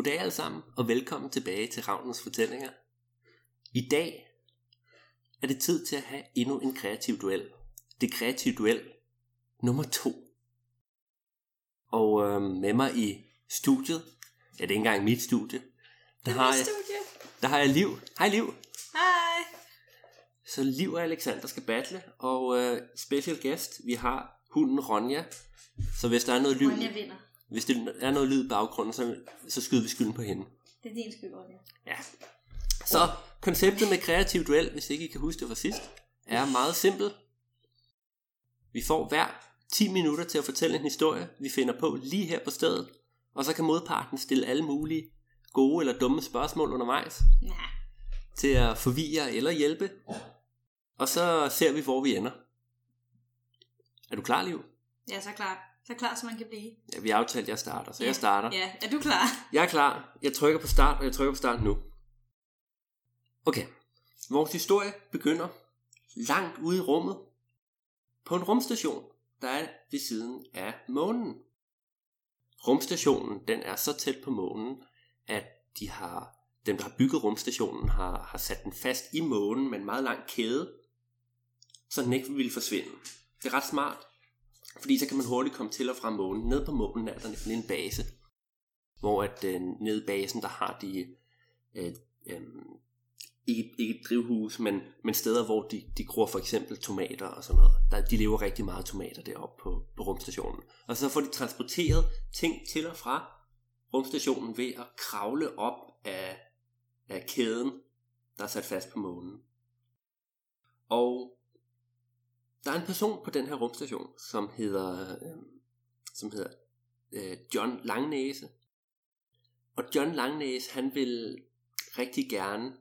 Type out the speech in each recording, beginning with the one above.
Goddag alle sammen, og velkommen tilbage til Ravnens Fortællinger. I dag er det tid til at have endnu en kreativ duel. Det kreative duel nummer to. Og øh, med mig i studiet, ja det er ikke engang mit studie, der har, jeg, der har jeg Liv. Hej Liv. Hej. Så Liv og Alexander skal battle, og øh, special guest, vi har hunden Ronja. Så hvis der er noget lyd, Ronja vinder. Hvis der er noget lyd i baggrunden, så, så skyder vi skylden på hende. Det er din skyld, Ronja. Ja. Så konceptet med kreativ duel, hvis ikke I kan huske det fra sidst, er meget simpelt. Vi får hver 10 minutter til at fortælle en historie, vi finder på lige her på stedet, og så kan modparten stille alle mulige gode eller dumme spørgsmål undervejs Nej. til at forvirre eller hjælpe. Og så ser vi, hvor vi ender. Er du klar, Liv? Er så klar. Så klar, som man kan blive. Ja, vi har aftalt, at jeg starter, så Ja. jeg starter. Ja, er du klar? Jeg er klar. Jeg trykker på start, og jeg trykker på start nu. Okay. Vores historie begynder langt ude i rummet. På en rumstation, der er ved siden af månen. Rumstationen, den er så tæt på månen, at de har, dem, der har bygget rumstationen, har, har sat den fast i månen med en meget lang kæde, så den ikke vil forsvinde. Det er ret smart, fordi så kan man hurtigt komme til og fra månen. Nede på månen er der nemlig en base, hvor at øh, nede i basen, der har de øh, øh, ikke, ikke et drivhus, men, men steder, hvor de, de gror for eksempel tomater og sådan noget. Der, de lever rigtig meget tomater deroppe på, på rumstationen. Og så får de transporteret ting til og fra rumstationen ved at kravle op af, af kæden, der er sat fast på månen. Og der er en person på den her rumstation, som hedder, øh, som hedder øh, John Langnæse. Og John Langnæse, han vil rigtig gerne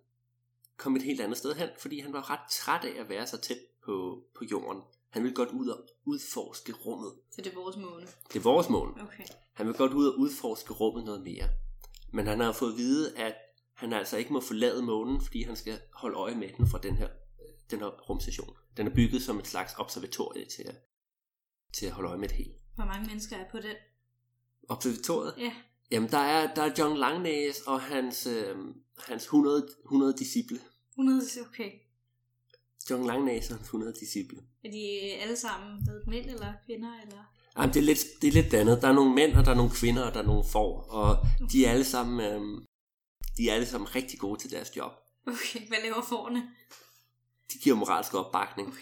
komme et helt andet sted hen, fordi han var ret træt af at være så tæt på, på jorden. Han vil godt ud og udforske rummet. Så det er vores måne. Det er vores mål. Okay. Han vil godt ud og udforske rummet noget mere. Men han har fået at vide, at han altså ikke må forlade månen, fordi han skal holde øje med den fra den her, den her rumstation. Den er bygget som et slags observatorie til at, til at holde øje med det hele. Hvor mange mennesker er på den? Observatoriet? Ja. Jamen, der er, der er John Langnæs og hans, øh, hans 100, 100 disciple. 100, okay. John Langnæs og hans 100 disciple. Er de alle sammen ved mænd eller kvinder? Eller? Jamen, det er, lidt, det er lidt blandet. Der er nogle mænd, og der er nogle kvinder, og der er nogle får. Og de er alle sammen, øh, de er alle sammen rigtig gode til deres job. Okay, hvad laver forne? De giver moralsk opbakning.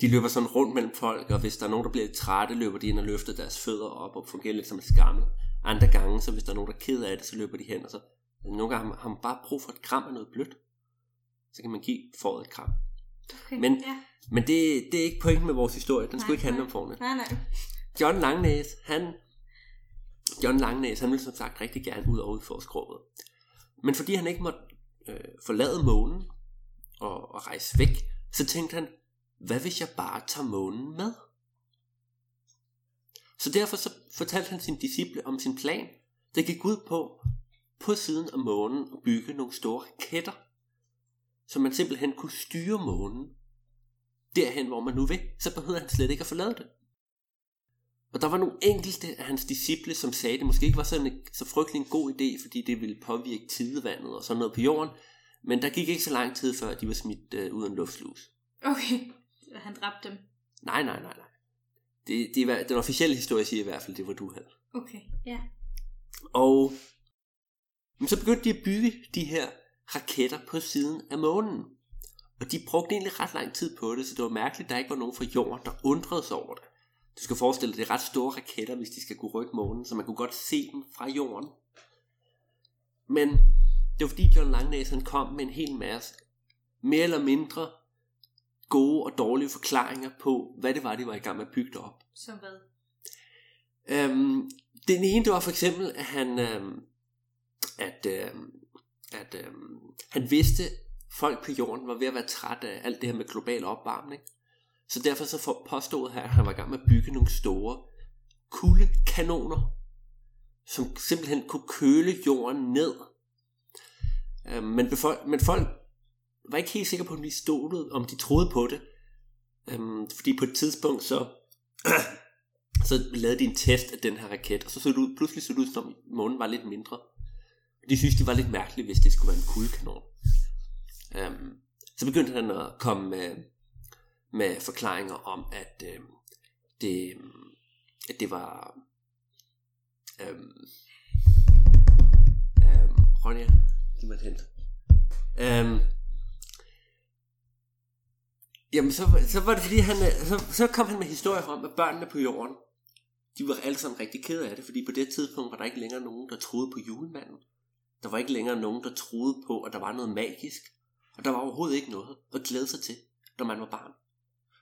De løber sådan rundt mellem folk, og hvis der er nogen, der bliver lidt trætte, løber de ind og løfter deres fødder op og fungerer lidt som et skammel. Andre gange, så hvis der er nogen, der er ked af det, så løber de hen, og så nogle gange har man bare brug for et kram af noget blødt. Så kan man give foråret et kram. Okay. Men- ja. Men det, det er ikke pointen med vores historie. Den skulle Nej, ikke handle nej. om forne. Nej, nej. John Langnæs, han, John Langnæs, han ville som sagt rigtig gerne ud og udforske rummet. Men fordi han ikke måtte øh, forlade månen og, og rejse væk, så tænkte han, hvad hvis jeg bare tager månen med? Så derfor så fortalte han sin disciple om sin plan, der gik ud på, på siden af månen at bygge nogle store raketter, så man simpelthen kunne styre månen derhen, hvor man nu vil, så behøvede han slet ikke at forlade det. Og der var nogle enkelte af hans disciple, som sagde, at det måske ikke var sådan en, så frygtelig en god idé, fordi det ville påvirke tidevandet og sådan noget på jorden. Men der gik ikke så lang tid før, de var smidt øh, ud af en luftslus. Okay. Han dræbte dem. Nej, nej, nej, nej. Det, det er, den officielle historie siger i hvert fald, det var du havde. Okay, ja. Og men så begyndte de at bygge de her raketter på siden af månen. Og de brugte egentlig ret lang tid på det, så det var mærkeligt, at der ikke var nogen fra jorden, der undrede sig over det. Du skal forestille dig, det er ret store raketter, hvis de skal kunne rykke månen, så man kunne godt se dem fra jorden. Men det var fordi John Langnæs han kom med en hel masse mere eller mindre gode og dårlige forklaringer på, hvad det var, de var i gang med at bygge det op. Som hvad? Øhm, den ene, det var for eksempel, at han, øhm, at, øhm, at øhm, han vidste, folk på jorden var ved at være træt af alt det her med global opvarmning. Så derfor så påstod han, at han var i gang med at bygge nogle store kuldekanoner, som simpelthen kunne køle jorden ned. Øh, men, befol- men folk var ikke helt sikre på, om de stolede, om de troede på det. Øhm, fordi på et tidspunkt så så lavede de en test af den her raket, og så så det ud, pludselig så det ud, som månen var lidt mindre. De synes, det var lidt mærkeligt, hvis det skulle være en kuldekanon. Øhm, så begyndte han at komme med, med forklaringer om, at, øhm, det, at det var... Øhm, øhm, Ronja, giv mig et hent. Øhm, jamen, så, så var det fordi, han, øh, så, så kom han med historier om, at børnene på jorden, de var alle sammen rigtig kede af det, fordi på det tidspunkt var der ikke længere nogen, der troede på julemanden. Der var ikke længere nogen, der troede på, at der var noget magisk. Og der var overhovedet ikke noget at glæde sig til, når man var barn.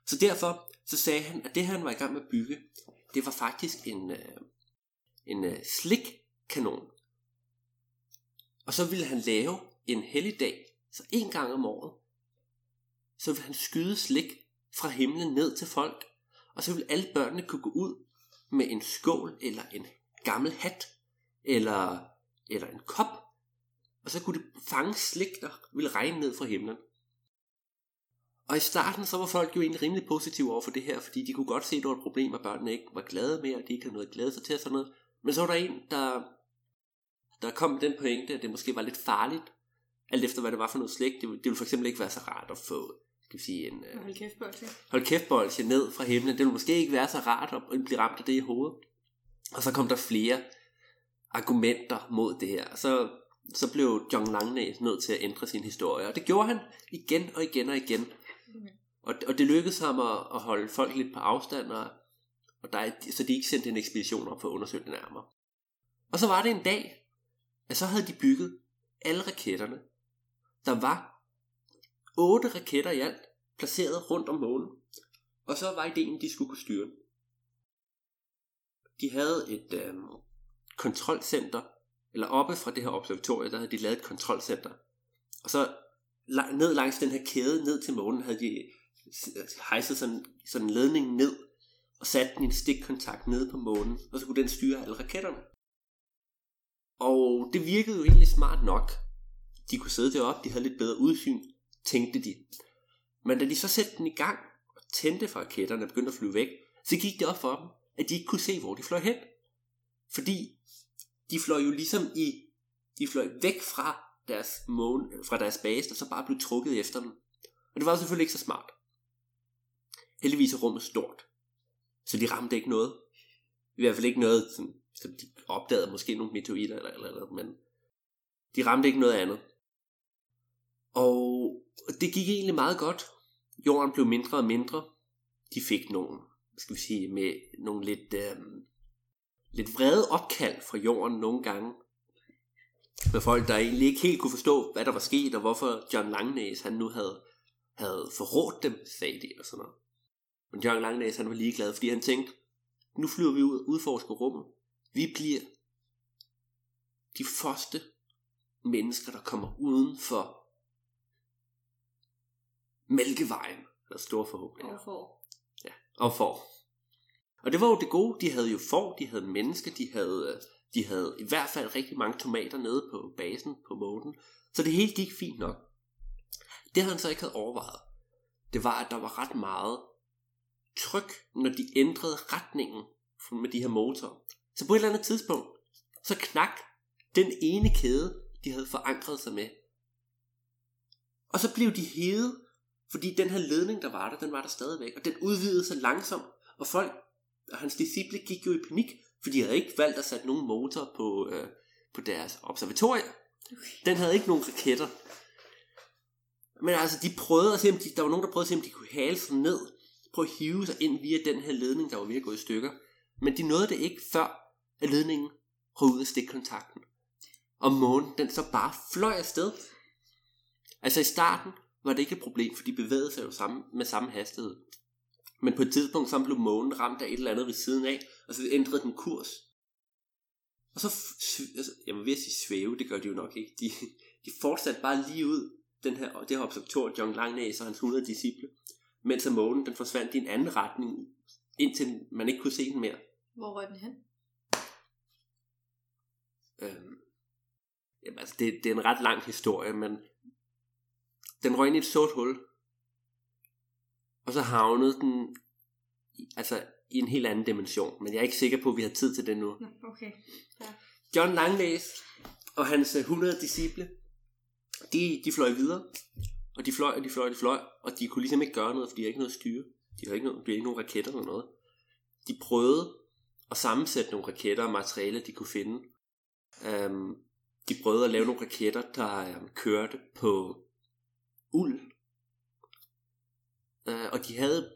Så derfor så sagde han, at det han var i gang med at bygge, det var faktisk en, øh, en øh, slikkanon. Og så ville han lave en helligdag, så en gang om året, så ville han skyde slik fra himlen ned til folk, og så ville alle børnene kunne gå ud med en skål, eller en gammel hat, eller, eller en kop, og så kunne det fange slik, der ville regne ned fra himlen. Og i starten så var folk jo egentlig rimelig positive over for det her, fordi de kunne godt se, at det var et problem, at børnene ikke var glade mere, og de ikke havde noget at glæde sig til og sådan noget. Men så var der en, der, der kom den pointe, at det måske var lidt farligt, alt efter hvad det var for noget slik. Det, det ville for eksempel ikke være så rart at få skal vi sige, en uh, Hold kæft, bolsje. hold kæft bolsje ned fra himlen. Det ville måske ikke være så rart at blive ramt af det i hovedet. Og så kom der flere argumenter mod det her. Så, så blev John Langnæs nødt til at ændre sin historie. Og det gjorde han igen og igen og igen. Og, og det lykkedes ham at, at holde folk lidt på afstand, og, og der, er- så de ikke sendte en ekspedition op for at undersøge det nærmere. Og så var det en dag, at så havde de bygget alle raketterne. Der var otte raketter i alt, placeret rundt om månen. Og så var ideen, at de skulle kunne styre den. De havde et øh, kontrolcenter, eller oppe fra det her observatorie, der havde de lavet et kontrolcenter. Og så ned langs den her kæde, ned til månen, havde de øh, hejset sådan, sådan en ledning ned, og sat den i en stikkontakt nede på månen, og så kunne den styre alle raketterne. Og det virkede jo egentlig smart nok. De kunne sidde deroppe, de havde lidt bedre udsyn, tænkte de. Men da de så satte den i gang, og tændte for raketterne og begyndte at flyve væk, så gik det op for dem, at de ikke kunne se, hvor de fløj hen. Fordi de fløj jo ligesom i, de fløj væk fra deres, måne, fra deres base, og så bare blev trukket efter dem. Og det var selvfølgelig ikke så smart. Heldigvis er rummet stort, så de ramte ikke noget. I hvert fald ikke noget, sådan så de opdagede, måske nogle meteoritter eller, eller, eller men de ramte ikke noget andet. Og det gik egentlig meget godt. Jorden blev mindre og mindre. De fik nogle, skal vi sige, med nogle lidt, øh, lidt vrede opkald fra jorden nogle gange. Med folk, der egentlig ikke helt kunne forstå, hvad der var sket, og hvorfor John Langnæs, han nu havde, havde forrådt dem, sagde de, eller sådan noget. Men John Langnæs, han var ligeglad, fordi han tænkte, nu flyver vi ud og udforsker rummet. Vi bliver de første mennesker, der kommer uden for Mælkevejen. Der er store forhåbninger. Og får. Ja, og får. Og det var jo det gode. De havde jo får, de havde mennesker, de havde, øh, de havde i hvert fald rigtig mange tomater nede på basen på månen. Så det hele gik fint nok. Det han så ikke havde overvejet, det var, at der var ret meget tryk, når de ændrede retningen med de her motorer. Så på et eller andet tidspunkt, så knak den ene kæde, de havde forankret sig med. Og så blev de hede, fordi den her ledning, der var der, den var der stadigvæk, og den udvidede sig langsomt, og folk og hans disciple gik jo i panik, for de havde ikke valgt at sætte nogen motor på, øh, på deres observatorier. Den havde ikke nogen raketter. Men altså, de prøvede at se, om de, der var nogen, der prøvede at se, om de kunne hale sig ned, prøve at hive sig ind via den her ledning, der var ved at gå i stykker. Men de nåede det ikke, før at ledningen røg ud af stikkontakten. Og månen, den så bare fløj afsted. Altså i starten var det ikke et problem, for de bevægede sig jo samme, med samme hastighed. Men på et tidspunkt så blev månen ramt af et eller andet ved siden af, og så ændrede den kurs. Og så, altså, jeg må ved at sige svæve, det gør de jo nok ikke. De, de fortsatte bare lige ud, den her, det her observator, John Langnæs og hans 100 disciple, mens at månen den forsvandt i en anden retning, indtil man ikke kunne se den mere. Hvor røg den hen? Øhm, jamen, altså, det, det er en ret lang historie, men den røg ind i et sort hul, og så havnede den altså, i en helt anden dimension, men jeg er ikke sikker på, at vi har tid til det nu. Okay. John Langnæs, og hans øh, 100 disciple, de, de fløj videre. Og de fløj, og de fløj, og de fløj, og de kunne ligesom ikke gøre noget, for de har ikke noget styre. De har ikke, noget, de ikke nogen raketter eller noget. De prøvede at sammensætte nogle raketter og materialer, de kunne finde. Um, de prøvede at lave nogle raketter, der um, kørte på uld. Uh, og de havde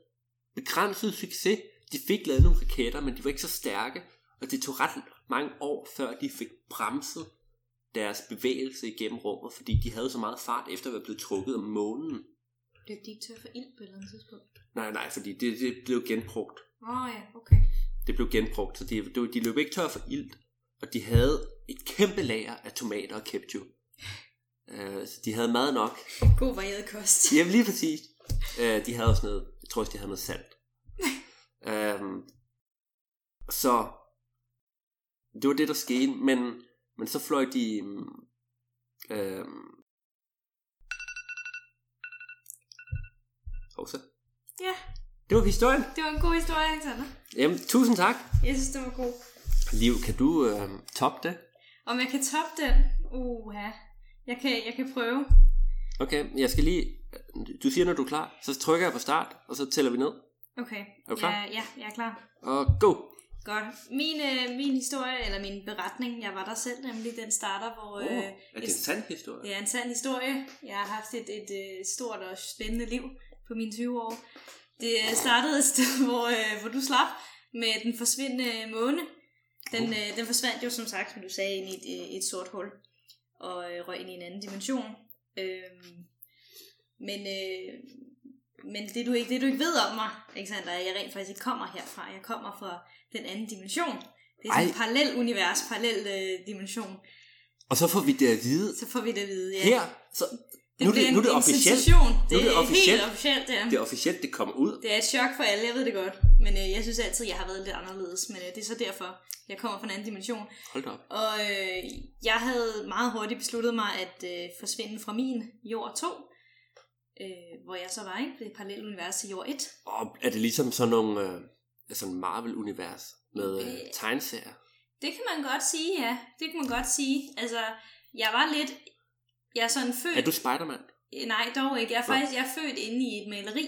begrænset succes. De fik lavet nogle raketter, men de var ikke så stærke. Og det tog ret mange år, før de fik bremset deres bevægelse igennem rummet, fordi de havde så meget fart efter at være blevet trukket om månen. Blev de ikke tør for ild på et eller andet tidspunkt? Nej, nej, fordi det, det blev genbrugt. Åh oh, ja, okay. Det blev genbrugt, så de, de løb ikke tør for ilt, og de havde et kæmpe lager af tomater og ketchup. Uh, så de havde mad nok. God varieret kost. Ja, lige præcis. Uh, de havde også noget, jeg tror også, de havde noget salt. um, så det var det, der skete, men, men så fløj de... Um, og så. Ja, Det var historien. det var en god historie, Alexander. Jamen, tusind tak. Jeg synes, det var god. Liv, kan du øh, toppe det? Om jeg kan toppe den? Uha. Jeg kan, jeg kan prøve. Okay, jeg skal lige... Du siger, når du er klar, så trykker jeg på start, og så tæller vi ned. Okay. Er du klar? Ja, ja, jeg er klar. Og go! Godt. Min, øh, min historie, eller min beretning, jeg var der selv nemlig, den starter, hvor... Oh, Øh, er det en sand historie? det er en sand historie. Jeg har haft et, et, et stort og spændende liv på mine 20 år. Det øh, startede et sted, hvor, øh, hvor du slap med den forsvindende måne. Den, øh, den forsvandt jo som sagt, som du sagde, ind i et, øh, et sort hul og øh, røg ind i en anden dimension. Øhm, men, øh, men det, du ikke, det du ikke ved om mig, Alexander, er, at jeg rent faktisk ikke kommer herfra. Jeg kommer fra den anden dimension. Det er sådan et parallel univers, parallel øh, dimension. Og så får vi det at vide Så får vi det at vide. Ja. her. Så, Det nu, er det, nu er det en, officielt. En sensation. Nu Det er det er officielt. helt officielt, ja. Det er officielt, det kommer ud. Det er et chok for alle, jeg ved det godt. Men øh, jeg synes altid, jeg har været lidt anderledes. Men øh, det er så derfor, jeg kommer fra en anden dimension. Hold op. Og øh, jeg havde meget hurtigt besluttet mig at øh, forsvinde fra min jord 2. Øh, hvor jeg så var, ikke? Det parallelle univers til jord 1. Og er det ligesom sådan nogle øh, sådan Marvel-univers med øh, Øh. tegneserier? Det kan man godt sige, ja. Det kan man godt sige. Altså, jeg var lidt... Jeg er sådan født... Er du Spider-Man? Øh, Nej, dog ikke. Jeg er faktisk jeg er født inde i et maleri.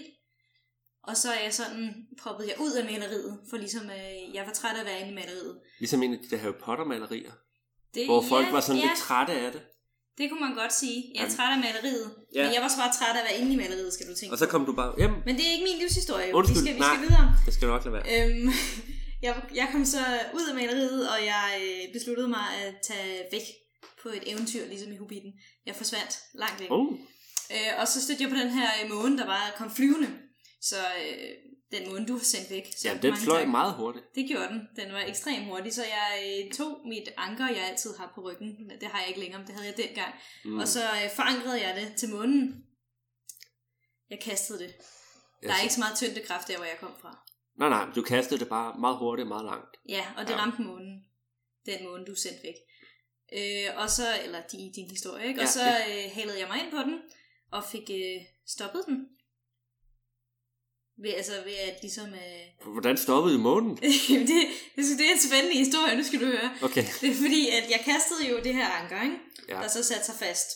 Og så er jeg sådan, poppet jeg ud af maleriet, for ligesom, øh, jeg var træt af at være inde i maleriet. Ligesom en af de der Harry Potter-malerier, Det, hvor folk ja, var sådan ja, lidt trætte af det. det kunne man godt sige. Jeg er Jamen. træt af maleriet. Ja. Men jeg var så bare træt af at være inde i maleriet, skal du tænke Og så på. kom du bare hjem. Men det er ikke min livshistorie. Undskyld, vi skal, vi nej. skal videre. Det skal du nok lade være. Øhm, jeg, jeg kom så ud af maleriet, og jeg øh, besluttede mig at tage væk på et eventyr, ligesom i Hobbiten. Jeg forsvandt langt væk. Oh, Øh, og så stødte jeg på den her øh, måne, der bare kom flyvende. Så øh, den måne, du har sendt væk. Så ja, den fløj tak. meget hurtigt. Det gjorde den. Den var ekstremt hurtig, så jeg øh, tog mit anker, jeg altid har på ryggen. Det har jeg ikke længere, men det havde jeg dengang. Mm. Og så øh, forankrede jeg det til månen. Jeg kastede det. Der er ikke så meget tyngdekraft der, hvor jeg kom fra. Nej, nej, du kastede det bare meget hurtigt og meget langt. Ja, og det ja. ramte månen. Den måne, du sendte væk. Øh, og så, eller i din historie, ikke? Ja, og så øh, halede jeg mig ind på den, og fik øh, stoppet den. Ved, altså ved at ligesom... Øh, Hvordan stoppede I månen? det, det, det er en spændende historie, nu skal du høre. Okay. Det er fordi, at jeg kastede jo det her anker, ikke? Ja. der så satte sig fast.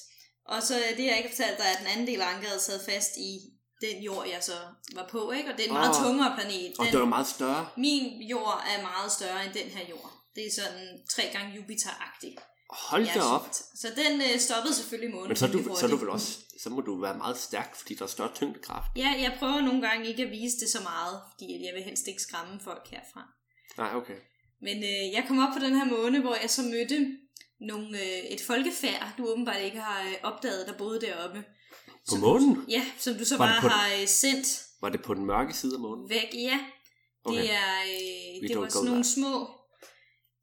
Og så øh, det, jeg ikke har fortalt dig, er, at den anden del af ankeret sad fast i den jord, jeg så var på, ikke? Og det er en meget Åh. tungere planet. Og Den, det var meget større. Min jord er meget større end den her jord. Det er sådan tre gange Jupiter-agtigt. Hold da op. Så den øh, stoppede selvfølgelig månen. Men så du, så du vel også, så må du være meget stærk, fordi der er større tyngdekraft. Ja, jeg prøver nogle gange ikke at vise det så meget, fordi jeg vil helst ikke skræmme folk herfra. Nej, okay. Men øh, jeg kom op på den her måne, hvor jeg så mødte nogle, øh, et folkefærd, du åbenbart ikke har øh, opdaget, der boede deroppe. På månen? Ja, som du så Var bare den- har øh, sendt Var det på den mørke side af månen? væk. Ja, Okay. det er øh, We det var sådan nogle små...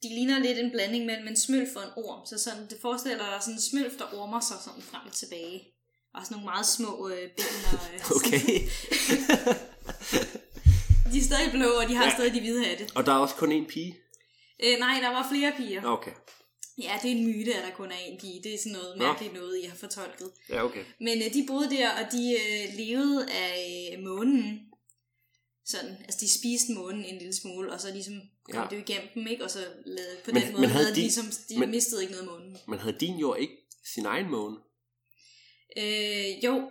De ligner lidt en blanding mellem en smølf og en orm. Så sådan, det forestiller dig sådan en smølf, der ormer sig sådan frem og tilbage. Og sådan nogle meget små øh, ben. Og, øh, Okay. de er stadig blå, og de har Ja. stadig de hvide hatte. og der er også kun én pige? Øh, nej, der var flere piger. Okay. Ja, det er en myte, at der kun er en pige. Det er sådan noget Nå. mærkeligt noget, I har fortolket. Ja, okay. Men øh, de boede der, og de øh, levede af øh, månen. Sådan, altså de spiste månen en lille smule, og så ligesom kom Ja. det jo igennem dem, ikke? Og så lavede, på Men- den måde men havde havde de, ligesom, de men- mistede ikke noget af månen. Men havde din jord ikke sin egen måne? Øh, jo,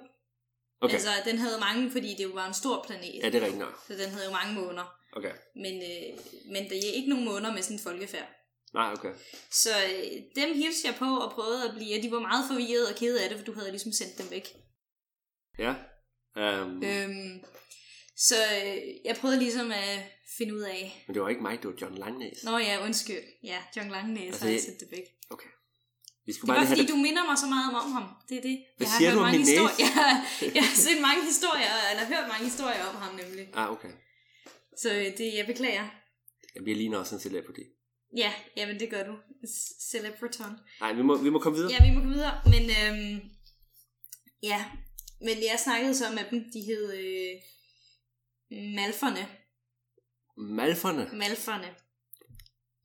Okay, altså den havde mange, fordi det jo var en stor planet, ja, det er rigtigt nok. så den havde jo mange måner. Okay. Men, øh, men der er ikke nogen måneder med sådan en folkefærd. Nej, okay. Så øh, dem hilste jeg på og prøvede at blive, og de var meget forvirrede og kede af det, for du havde ligesom sendt dem væk. Ja. Um, øh. Øhm, så øh, jeg prøvede ligesom at finde ud af, Men det var ikke mig, det var John Langnæs. Nå ja, undskyld. Ja, John Langenæs Altså, har jeg sendt det væk. Okay. Vi skulle Det bare lige have fordi, det... du minder mig så meget om ham. Det er det. Hvad jeg har siger hørt du om mange min historier. Jeg, har- jeg har set mange historier, eller hørt mange historier om ham nemlig. Ah, okay. Så øh, det, jeg beklager. Jeg ligner også en celebrity. Ja, jamen det gør du. Celebraton. Nej, vi må, vi må komme videre. Ja, vi må gå videre. Men øhm, ja, men jeg snakkede så med dem. De hed øh, Malferne. Malferne. Malferne.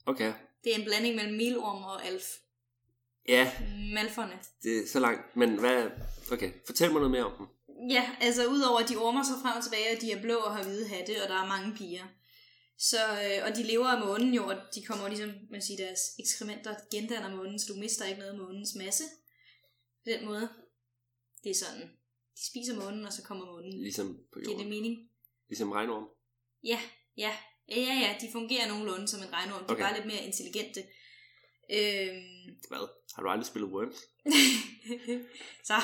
Okay. Det er en blanding mellem milorm og alf. Ja, Malferne. det er så langt. Men hvad... Okay, fortæl mig noget mere om dem. Ja, altså udover at de ormer sig frem og tilbage, og de er blå og har hvide hatte, og der er mange piger. Så, øh, og de lever af månen jo, og de kommer ligesom, man siger, deres ekskrementer gendanner månen, så du mister ikke noget af månens masse. På den måde. Det er sådan, de spiser månen, og så kommer månen. Ligesom på Giver det jorden. mening? Ligesom regnorm. Ja, ja. Ja, ja, ja, de fungerer nogenlunde som en regnorm. De er Okay. bare lidt mere intelligente. Øhm, Hvad? Har du aldrig spillet Worms? så.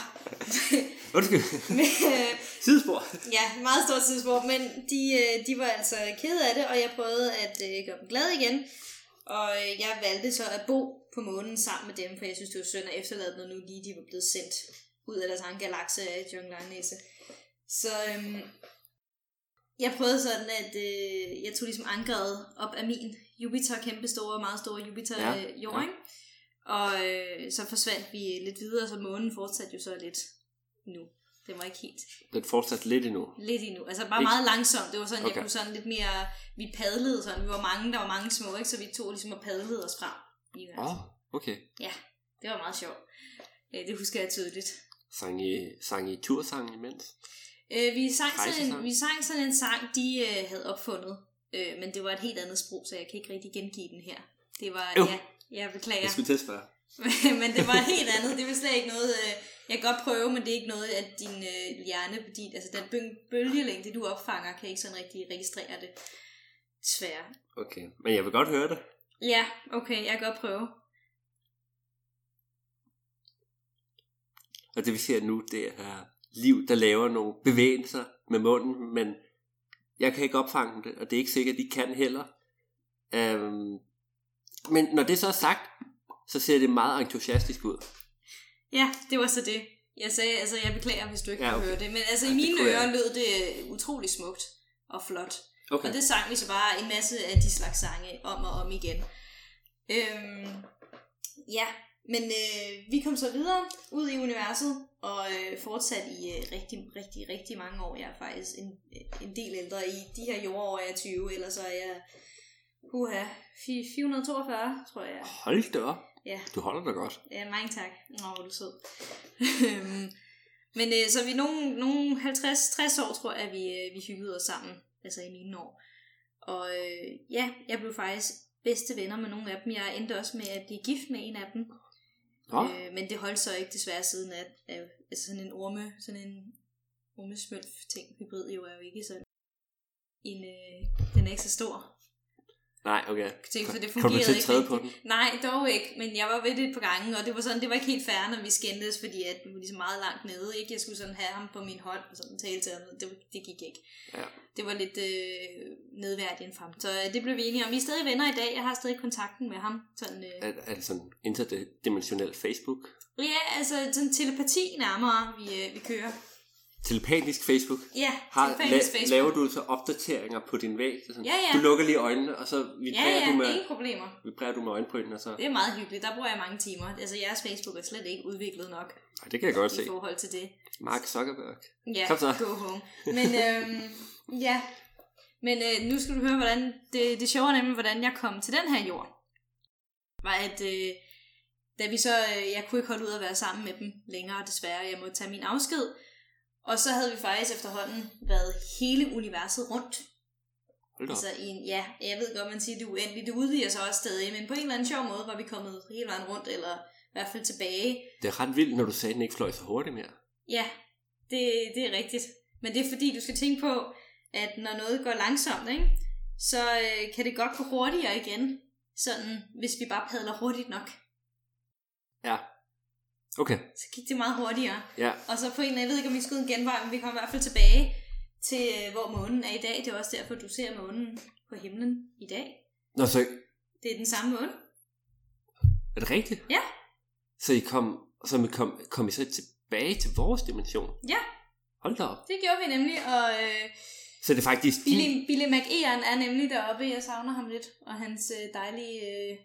Undskyld. Men, øh, Sidespor. Ja, meget stort tidsspor, men de, øh, de var altså kede af det, og jeg prøvede at øh, gøre dem glade igen. Og øh, jeg valgte så at bo på månen sammen med dem, for jeg synes, det var synd at efterlade dem, nu lige de var blevet sendt ud af deres egen galakse af John Langnæse. Så øhm, jeg prøvede sådan, at øh, jeg tog ligesom ankeret op af min Jupiter, kæmpe store, meget store Jupiter Ja, ja, jord, ja. ja. Og øh, så forsvandt vi lidt videre, så månen fortsatte jo så lidt nu. Det var ikke helt Den fortsat lidt endnu. Lidt endnu. Altså bare Ikke- meget langsomt. Det var sådan, okay. Jeg kunne sådan lidt mere... Vi padlede sådan. Vi var mange, der var mange små, ikke? Så vi tog ligesom og padlede os frem. i Åh, oh, okay. Det var meget sjovt. Øh, Det husker jeg tydeligt. Sang I, sang I tursang imens? Øh, Vi sang, sådan en, vi sang sådan en sang, de øh, havde opfundet. Øh, Men det var et helt andet sprog, så jeg kan ikke rigtig gengive den her. Det var... Øv. Ja, jeg beklager. Jeg skulle at spørge. men det var helt andet. Det var slet ikke noget... Øh, jeg kan godt prøve, men det er ikke noget, at din øh, hjerne, din, altså den bø- bølgelænge, du opfanger, kan ikke sådan rigtig registrere det. Desværre. Okay, men jeg vil godt høre det. Ja, okay, jeg kan godt prøve. Og det vi ser nu, det er liv, der laver nogle bevægelser med munden, men jeg kan ikke opfange det, og det er ikke sikkert, at de kan heller. Øhm, men når det så er sagt, så ser det meget entusiastisk ud. Ja, det var så det. Jeg sagde, altså jeg beklager, hvis du ikke Ja, okay. kunne høre det, men altså Ja, i mine kunne jeg ører lød det utrolig smukt og flot. Okay. Og det sang vi så bare en masse af de slags sange om og om igen. Øhm, ja, men øh, vi kom så videre ud i universet og øh, fortsatte i øh, rigtig, rigtig, rigtig mange år. Jeg er faktisk en, en del ældre. I de her jordår er jeg 20, ellers så er jeg uha, 442, tror jeg. Hold da op. Ja. Du holder dig godt. Ja, mange tak. Nå, hvor du sød. Men øh, så vi nogle, nogle 50-60 år, tror jeg, vi, øh, vi hyggede os sammen. Altså i mine år. Og øh, ja, jeg blev faktisk bedste venner med nogle af dem. Jeg endte også med at blive gift med en af dem. Nå, Øh, men det holdt så ikke desværre siden, at, at altså sådan en orme, sådan en ormesmølf ting, hybrid jo er jo ikke sådan en, øh, den er ikke så stor nej, okay. Tænk, så det Kom du fungerede til at ikke træde på den? Nej, dog ikke, men jeg var ved det et par gange, og det var sådan, det var ikke helt fair, når vi skændtes, fordi at vi var ligesom meget langt nede, ikke? Jeg skulle sådan have ham på min hånd, og sådan tale til ham, det, det gik ikke. Ja. Det var lidt øh, nedværdigende for ham. Så øh, det blev vi enige om. Vi er stadig venner i dag, jeg har stadig kontakten med ham. Sådan, øh, Er, er det sådan interdimensionel Facebook? ja, altså sådan telepati nærmere, vi, øh, vi kører. Telepatisk Facebook? Ja, Har, telepatisk la, Facebook. laver du så opdateringer på din væg? Så Sådan, Ja, ja. Du lukker lige øjnene, og så Ja, vibrerer, ja, du, med, ingen problemer. vibrerer du med øjenbrynen, og så... Det er meget hyggeligt. Der bruger jeg mange timer. Altså, jeres Facebook er slet ikke udviklet nok Ej, det kan jeg godt se. i forhold til det. Mark Zuckerberg. Ja, Kom så. go home. Men øhm, ja, men øh, nu skal du høre, hvordan det, det sjove er nemlig, hvordan jeg kom til den her jord. Var at, øh, da vi så, øh, jeg kunne ikke holde ud at være sammen med dem længere, desværre. Jeg måtte tage min afsked. Og så havde vi faktisk efterhånden været hele universet rundt Hold. Altså i en, ja, jeg ved godt, man siger, det er uendeligt. Det udvider sig også stadig, men på en eller anden sjov måde var vi kommet hele vejen rundt, eller i hvert fald tilbage. Det er ret vildt, når du sagde, at den ikke fløj så hurtigt mere. Ja, det, det er rigtigt. Men det er fordi, du skal tænke på, at når noget går langsomt, ikke, så øh, kan det godt gå hurtigere igen. Sådan, hvis vi bare padler hurtigt nok. Ja. Okay. Så gik det meget hurtigere. Ja. Og så på en eller anden, jeg ved ikke, om vi skal ud en genvej, men vi kommer i hvert fald tilbage til, øh, hvor månen er i dag. Det er også derfor, du ser månen på himlen i dag. Nå, så Det er den samme måne. er det rigtigt? Ja. Så I kom, så I kom, kom I så tilbage til vores dimension? Ja, Hold da op. det gjorde vi nemlig, og øh, Så det er faktisk. Billy, Billy McEan er nemlig deroppe. Jeg savner ham lidt, og hans øh, dejlige øh,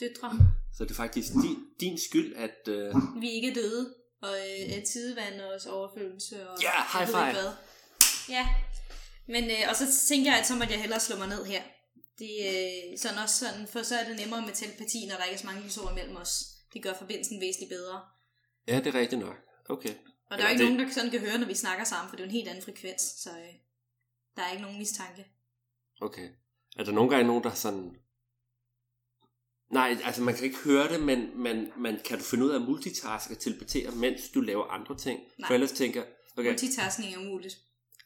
døtre. Så det er faktisk din, din skyld, at... Øh, Vi ikke er døde, og øh, er tidevand og også overfølelse. Og, Ja, high ved ikke five. hvad. Ja, men øh, og så tænker jeg, at så måtte jeg hellere slå mig ned her. Det øh, sådan også sådan, for så er det nemmere med telepati, når der ikke er så mange lysår imellem os. Det gør forbindelsen væsentligt bedre. ja, det er rigtigt nok. Okay. Og der er jo Eller ikke det- nogen, der sådan kan høre, når vi snakker sammen, for det er en helt anden frekvens, så øh, der er ikke nogen mistanke. Okay. Er der nogle gange nogen, der er sådan... Nej, altså man kan ikke høre det, men, men, men kan du finde ud af at multitaske og teleportere, mens du laver andre ting? Nej. For ellers tænker okay, Multitasking er umuligt,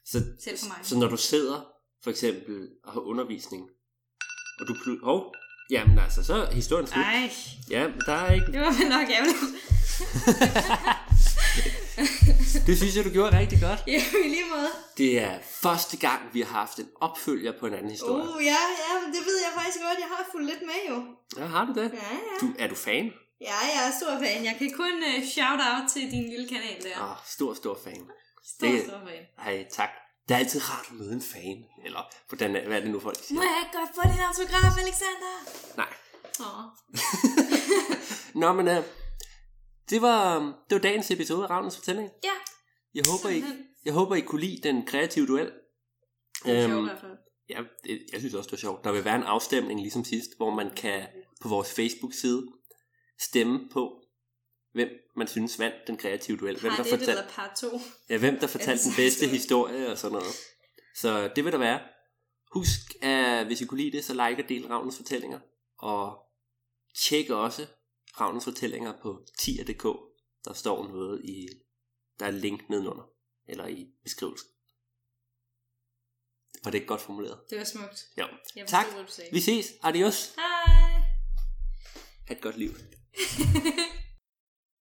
så, selv for mig. så når du sidder for eksempel og har undervisning, og du pludselig... Hov, jamen altså, så er historien slut. Ej, Ja, men der er ikke... det var nok ærgerligt. Det synes jeg, du gjorde rigtig godt. ja, i lige måde. Det er første gang, vi har haft en opfølger på en anden historie. Uh, ja, ja, men det ved jeg faktisk godt. Jeg har fulgt lidt med jo. Ja, har du det? Ja, ja. Du, er du fan? Ja, jeg er stor fan. Jeg kan kun uh, shout out til din lille kanal der. Ah, stor, stor fan. Stor, det- stor fan. Hej, tak. Det er altid rart at møde en fan. Eller, hvordan, hvad er det nu, folk siger? Må jeg godt få din autograf, Alexander? Nej. Åh. Nå, men uh, det, var, det var dagens episode af Ravnens Fortælling. Ja, Jeg håber, I, jeg håber, I kunne lide den kreative duel. Det er Øhm, sjovt. Ja, det, jeg synes også, det var sjovt. Der vil være en afstemning, ligesom sidst, hvor man kan på vores Facebook-side stemme på, hvem man synes vandt den kreative duel. Hvem der 1 fortalte, part 2. ja, hvem der fortalte den bedste historie. historie og sådan noget. Så det vil der være. Husk, at hvis I kunne lide det, så like og del Ravnens Fortællinger. Og tjek også Ravnens Fortællinger på tier.dk. Der står noget i... Der er et link nedenunder. Eller i beskrivelsen. Var det ikke godt formuleret? Det var smukt. Ja. Jeg Tak. Vi ses. Adios. Hej. Ha' et godt liv.